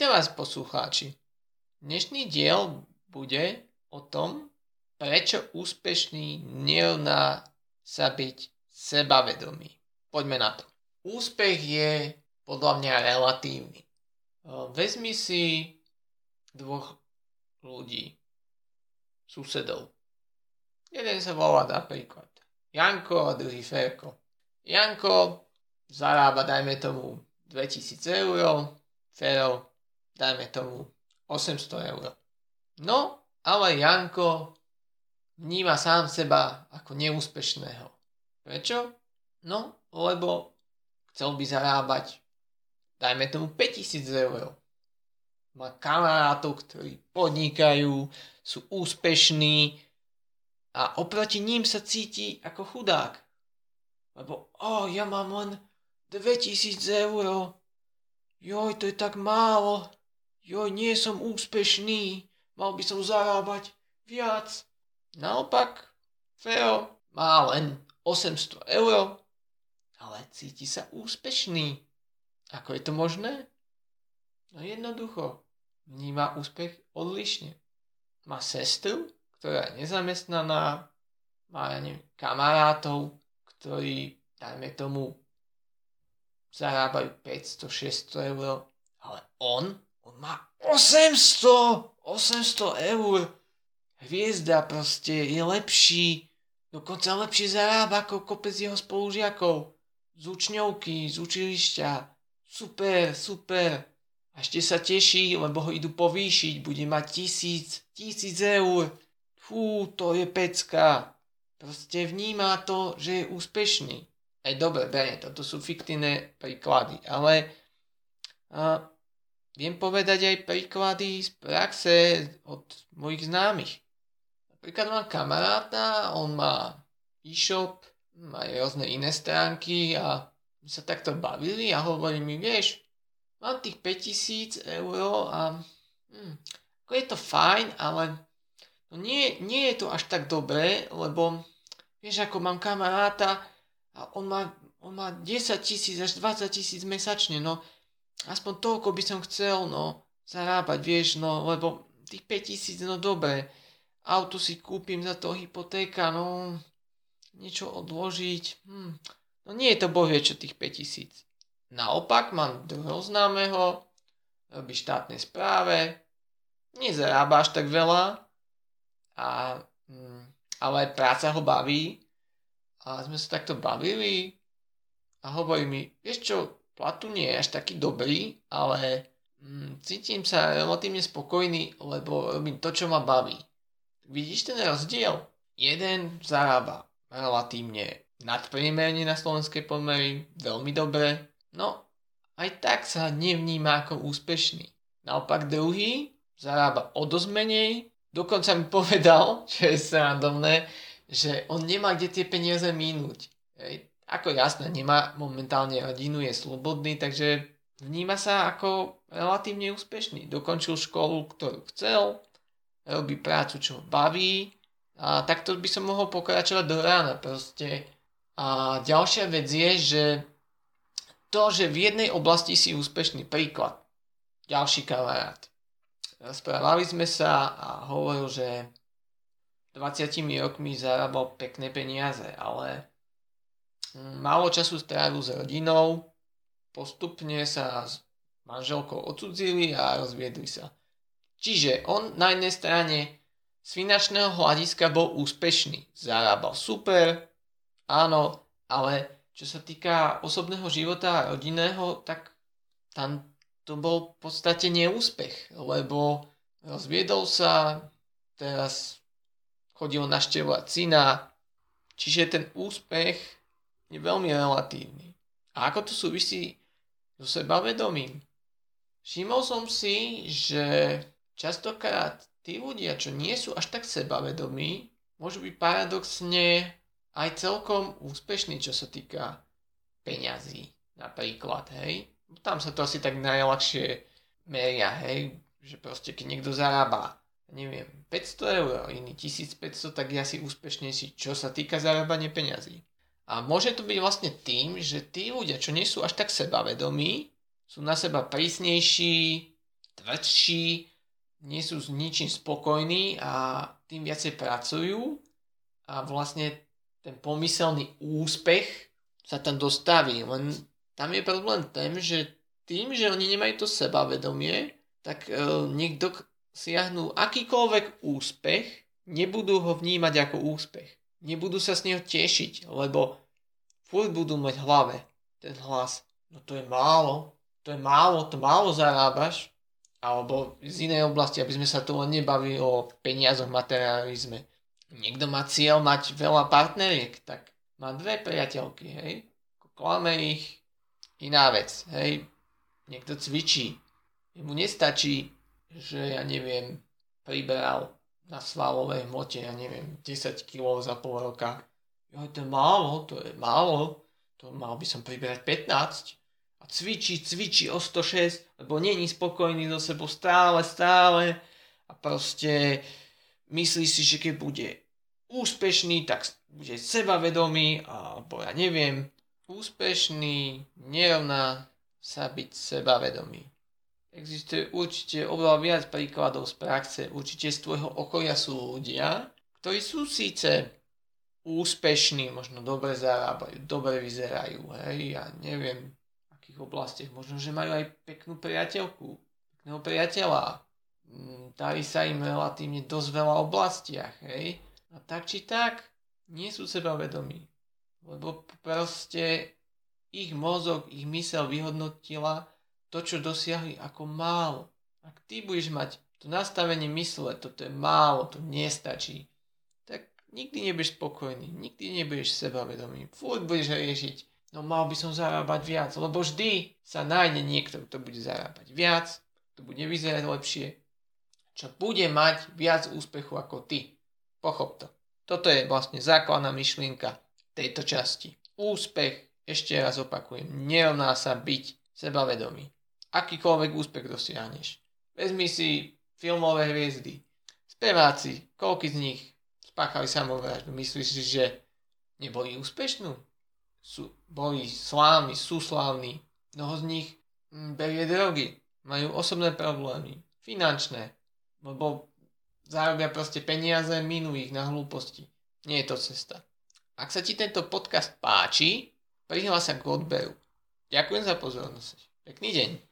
Vítam vás poslucháči. Dnešný diel bude o tom, prečo úspešný nerovná sa byť sebavedomý. Poďme na to. Úspech je podľa mňa relatívny. Vezmi si dvoch ľudí, susedov. Jeden sa volá napríklad Janko a druhý Ferko. Janko zarába, dajme tomu, 2000 eur, Fero dajme tomu 800 eur. No, ale Janko vníma sám seba ako neúspešného. Prečo? No, lebo chcel by zarábať, dajme tomu 5000 eur. Má kamarátov, ktorí podnikajú, sú úspešní a oproti ním sa cíti ako chudák. Lebo, o, oh, ja mám len 2000 eur. Joj, to je tak málo joj, nie som úspešný, mal by som zarábať viac. Naopak, Feo má len 800 eur, ale cíti sa úspešný. Ako je to možné? No jednoducho, vníma úspech odlišne. Má sestru, ktorá je nezamestnaná, má, ja neviem, kamarátov, ktorí, dajme tomu, zarábajú 500-600 eur, ale on on má 800, 800 eur. Hviezda proste je lepší, dokonca lepšie zarába ako kopec jeho spolužiakov. Z učňovky, z učilišťa. Super, super. A ešte sa teší, lebo ho idú povýšiť, bude mať tisíc, tisíc eur. Fú, to je pecka. Proste vníma to, že je úspešný. Aj dobre, berie, toto sú fiktívne príklady, ale a, Viem povedať aj príklady z praxe od mojich známych. Napríklad mám kamaráta, on má e-shop, má rôzne iné stránky a my sa takto bavili a hovorí mi, vieš, mám tých 5000 eur a hm, ako je to fajn, ale no nie, nie je to až tak dobré, lebo vieš, ako mám kamaráta a on má, on má 10 tisíc až 20 tisíc mesačne, no aspoň toľko by som chcel, no, zarábať, vieš, no, lebo tých 5000, no dobre, auto si kúpim za to hypotéka, no, niečo odložiť, hm, no nie je to bohvie čo tých 5000. Naopak mám druhého známeho, robí štátnej správe, nezarába až tak veľa, a, hm, ale práca ho baví. A sme sa takto bavili a hovorí mi, vieš čo, Platu nie je až taký dobrý, ale mm, cítim sa relatívne spokojný, lebo robím to, čo ma baví. Vidíš ten rozdiel? Jeden zarába relatívne nadpriemerne na slovenskej pomery, veľmi dobre, no aj tak sa nevníma ako úspešný. Naopak druhý zarába o dosť menej, dokonca mi povedal, čo je srandovné, že on nemá kde tie peniaze minúť. Ako jasné, nemá momentálne rodinu, je slobodný, takže vníma sa ako relatívne úspešný. Dokončil školu, ktorú chcel, robí prácu, čo ho baví a takto by som mohol pokračovať do rána proste. A ďalšia vec je, že to, že v jednej oblasti si úspešný, príklad, ďalší kamarát. Rozprávali sme sa a hovoril, že 20 rokmi zarábal pekné peniaze, ale málo času strávil s rodinou, postupne sa s manželkou odsudzili a rozviedli sa. Čiže on na jednej strane z finančného hľadiska bol úspešný, zarábal super, áno, ale čo sa týka osobného života a rodinného, tak tam to bol v podstate neúspech, lebo rozviedol sa, teraz chodil naštevovať syna, čiže ten úspech je veľmi relatívny. A ako to súvisí so sebavedomím? Všimol som si, že častokrát tí ľudia, čo nie sú až tak sebavedomí, môžu byť paradoxne aj celkom úspešní, čo sa týka peňazí. Napríklad, hej. Tam sa to asi tak najľahšie meria, hej. Že proste, keď niekto zarába, neviem, 500 eur, iný 1500, tak je asi úspešnejší, čo sa týka zarábania peňazí. A môže to byť vlastne tým, že tí ľudia, čo nie sú až tak sebavedomí, sú na seba prísnejší tvrdší, nie sú s ničím spokojní a tým viacej pracujú a vlastne ten pomyselný úspech sa tam dostaví. Len tam je problém ten, že tým, že oni nemajú to sebavedomie, tak e, niekto siahnu akýkoľvek úspech, nebudú ho vnímať ako úspech. Nebudú sa z neho tešiť, lebo furt budú mať v hlave ten hlas. No to je málo, to je málo, to málo zarábaš, alebo z inej oblasti, aby sme sa tu len nebavili o peniazoch, materializme. Niekto má cieľ mať veľa partneriek, tak má dve priateľky, hej, klame ich, iná vec, hej, niekto cvičí, mu nestačí, že ja neviem, priberal na svalovej hmote, ja neviem, 10 kg za pol roka. Jo, to je málo, to je málo, to mal by som priberať 15 a cvičí, cvičí o 106, lebo není spokojný so sebou stále, stále a proste myslí si, že keď bude úspešný, tak bude sebavedomý, alebo ja neviem, úspešný nerovná sa byť sebavedomý. Existuje určite oveľa viac príkladov z praxe, určite z tvojho okolia sú ľudia, ktorí sú síce úspešní, možno dobre zarábajú, dobre vyzerajú, hej, ja neviem, akých oblastiach. Možno, že majú aj peknú priateľku, pekného priateľa. Mm, darí sa im relatívne dosť veľa oblastiach, hej. A tak či tak, nie sú sebavedomí. Lebo proste ich mozog, ich mysel vyhodnotila to, čo dosiahli ako málo. Ak ty budeš mať to nastavenie mysle, toto je málo, to nestačí, tak nikdy nebudeš spokojný, nikdy nebudeš sebavedomý. Furt budeš riešiť, no mal by som zarábať viac, lebo vždy sa nájde niekto, kto bude zarábať viac, kto bude vyzerať lepšie, čo bude mať viac úspechu ako ty. Pochop to. Toto je vlastne základná myšlienka tejto časti. Úspech, ešte raz opakujem, nerovná sa byť sebavedomý. Akýkoľvek úspech dosiahneš. Vezmi si filmové hviezdy, speváci, koľky z nich spáchali samovraždu. Myslíš si, že neboli úspešní? sú, boli slávni, sú slávni. Mnoho z nich hm, berie drogy, majú osobné problémy, finančné, lebo zarobia proste peniaze, minú ich na hlúposti. Nie je to cesta. Ak sa ti tento podcast páči, prihlás sa k odberu. Ďakujem za pozornosť. Pekný deň.